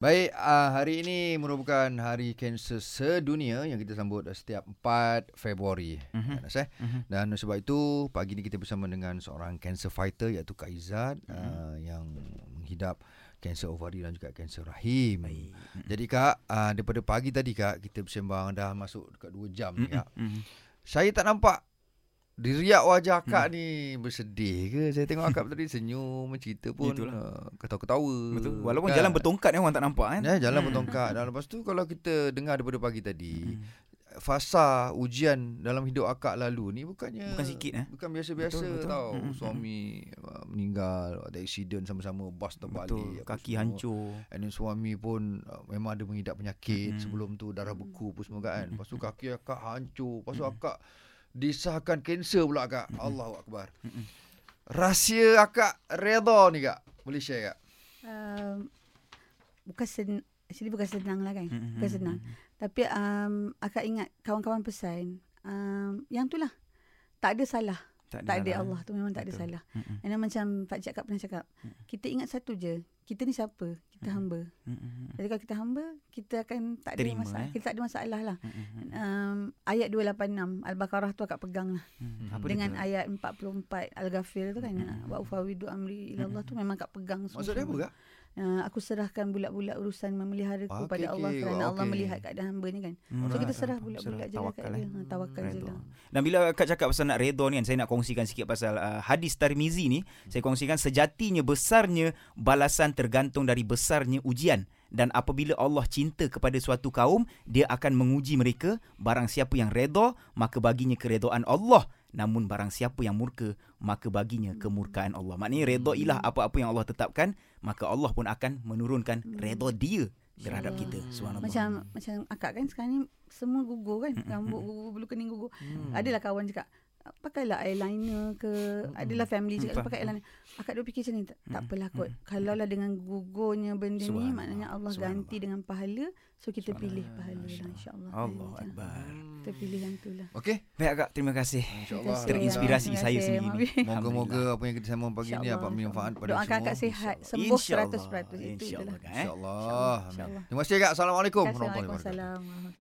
Baik, uh, hari ini merupakan hari kanser sedunia yang kita sambut setiap 4 Februari. Mhm. Mm-hmm. Mm-hmm. Dan sebab itu pagi ini kita bersama dengan seorang cancer fighter iaitu Kak Izzat mm-hmm. uh, yang menghidap kanser ovari dan juga kanser rahim. Baik. Jadi Kak, uh, daripada pagi tadi Kak kita bersembang dah masuk dekat 2 jam ni Kak. Mhm. Saya tak nampak Diriak wajah akak hmm. ni bersedih ke? Saya tengok akak tadi senyum, mencerita pun uh, ketawa-ketawa. Betul. Walaupun kan? jalan bertongkat ni orang tak nampak kan. Ya, jalan hmm. bertongkat. Dan lepas tu kalau kita dengar daripada pagi tadi, hmm. fasa ujian dalam hidup akak lalu ni bukannya bukan sikit eh. Bukan biasa-biasa betul, betul. tau. Hmm. Suami uh, meninggal, ada accident sama-sama bas terbalik, betul. kaki semua. hancur. And then suami pun uh, memang ada mengidap penyakit hmm. sebelum tu darah beku pun semua kan. Lepas tu kaki akak hancur. Lepas tu hmm. Disahkan kanser pula kak. Mm-hmm. Allahu akbar. Mm-hmm. Rahsia akak redha ni kak. Boleh share kak? Um, bukan sen actually bukan senang lah kan. Mm-hmm. Bukan senang. Tapi um, akak ingat kawan-kawan pesan um, yang tu lah. Tak ada salah. Tak ada, tak ada Allah tu memang tak Betul. ada salah. Mm-hmm. And macam Pak Cik Kak pernah cakap, mm-hmm. kita ingat satu je, kita ni siapa? Kita mm-hmm. hamba. Mm-hmm. Jadi kalau kita hamba, kita akan tak ada Terima, masalah. Eh? Kita tak ada masalah lah. Mm-hmm. Um, ayat 286 Al-Baqarah tu akak pegang lah. Mm-hmm. Apa Dengan dia? ayat 44 Al-Ghafir tu kan, mm-hmm. wa ufawidu amri ila Allah tu memang akak pegang semua. Maksudnya apa kak? Uh, aku serahkan bulat-bulat urusan memelihara ku ah, pada okay, Allah kerana okay. Allah melihat keadaan hamba ni kan. Hmm. So kita serah bulat-bulat je lah kat dia. Ha, tawakal je lah. Dan bila Kak cakap pasal nak redha ni kan, saya nak kongsikan sikit pasal uh, hadis Tirmizi ni. Saya kongsikan sejatinya besarnya balasan tergantung dari besarnya ujian. Dan apabila Allah cinta kepada suatu kaum, dia akan menguji mereka. Barang siapa yang redha, maka baginya keredaan Allah. Namun barang siapa yang murka, maka baginya kemurkaan Allah. Maknanya redha ilah apa-apa yang Allah tetapkan, maka Allah pun akan menurunkan redha dia terhadap kita. Subhanallah. Macam macam akak kan sekarang ni semua gugur kan. Rambut gugur, bulu kening gugur. Hmm. Adalah kawan cakap, pakailah eyeliner ke hmm. adalah family cakap pakai eyeliner. Akak duk fikir macam ni tak, hmm. tak apalah kot. Hmm. kalau lah dengan gugurnya benda ni maknanya Allah ganti dengan pahala so kita pilih pahala lah insyaallah. Allah akbar. Kita pilih yang tu lah. Okey baik akak. Terima kasih. Insyaallah. Terinspirasi saya sendiri moga-moga apa yang kita sama pagi ni dapat manfaat pada semua doakan akak sihat sembuh 100% itu insyaallah insyaallah. Terima kasih kak. Assalamualaikum. Warahmatullahi wabarakatuh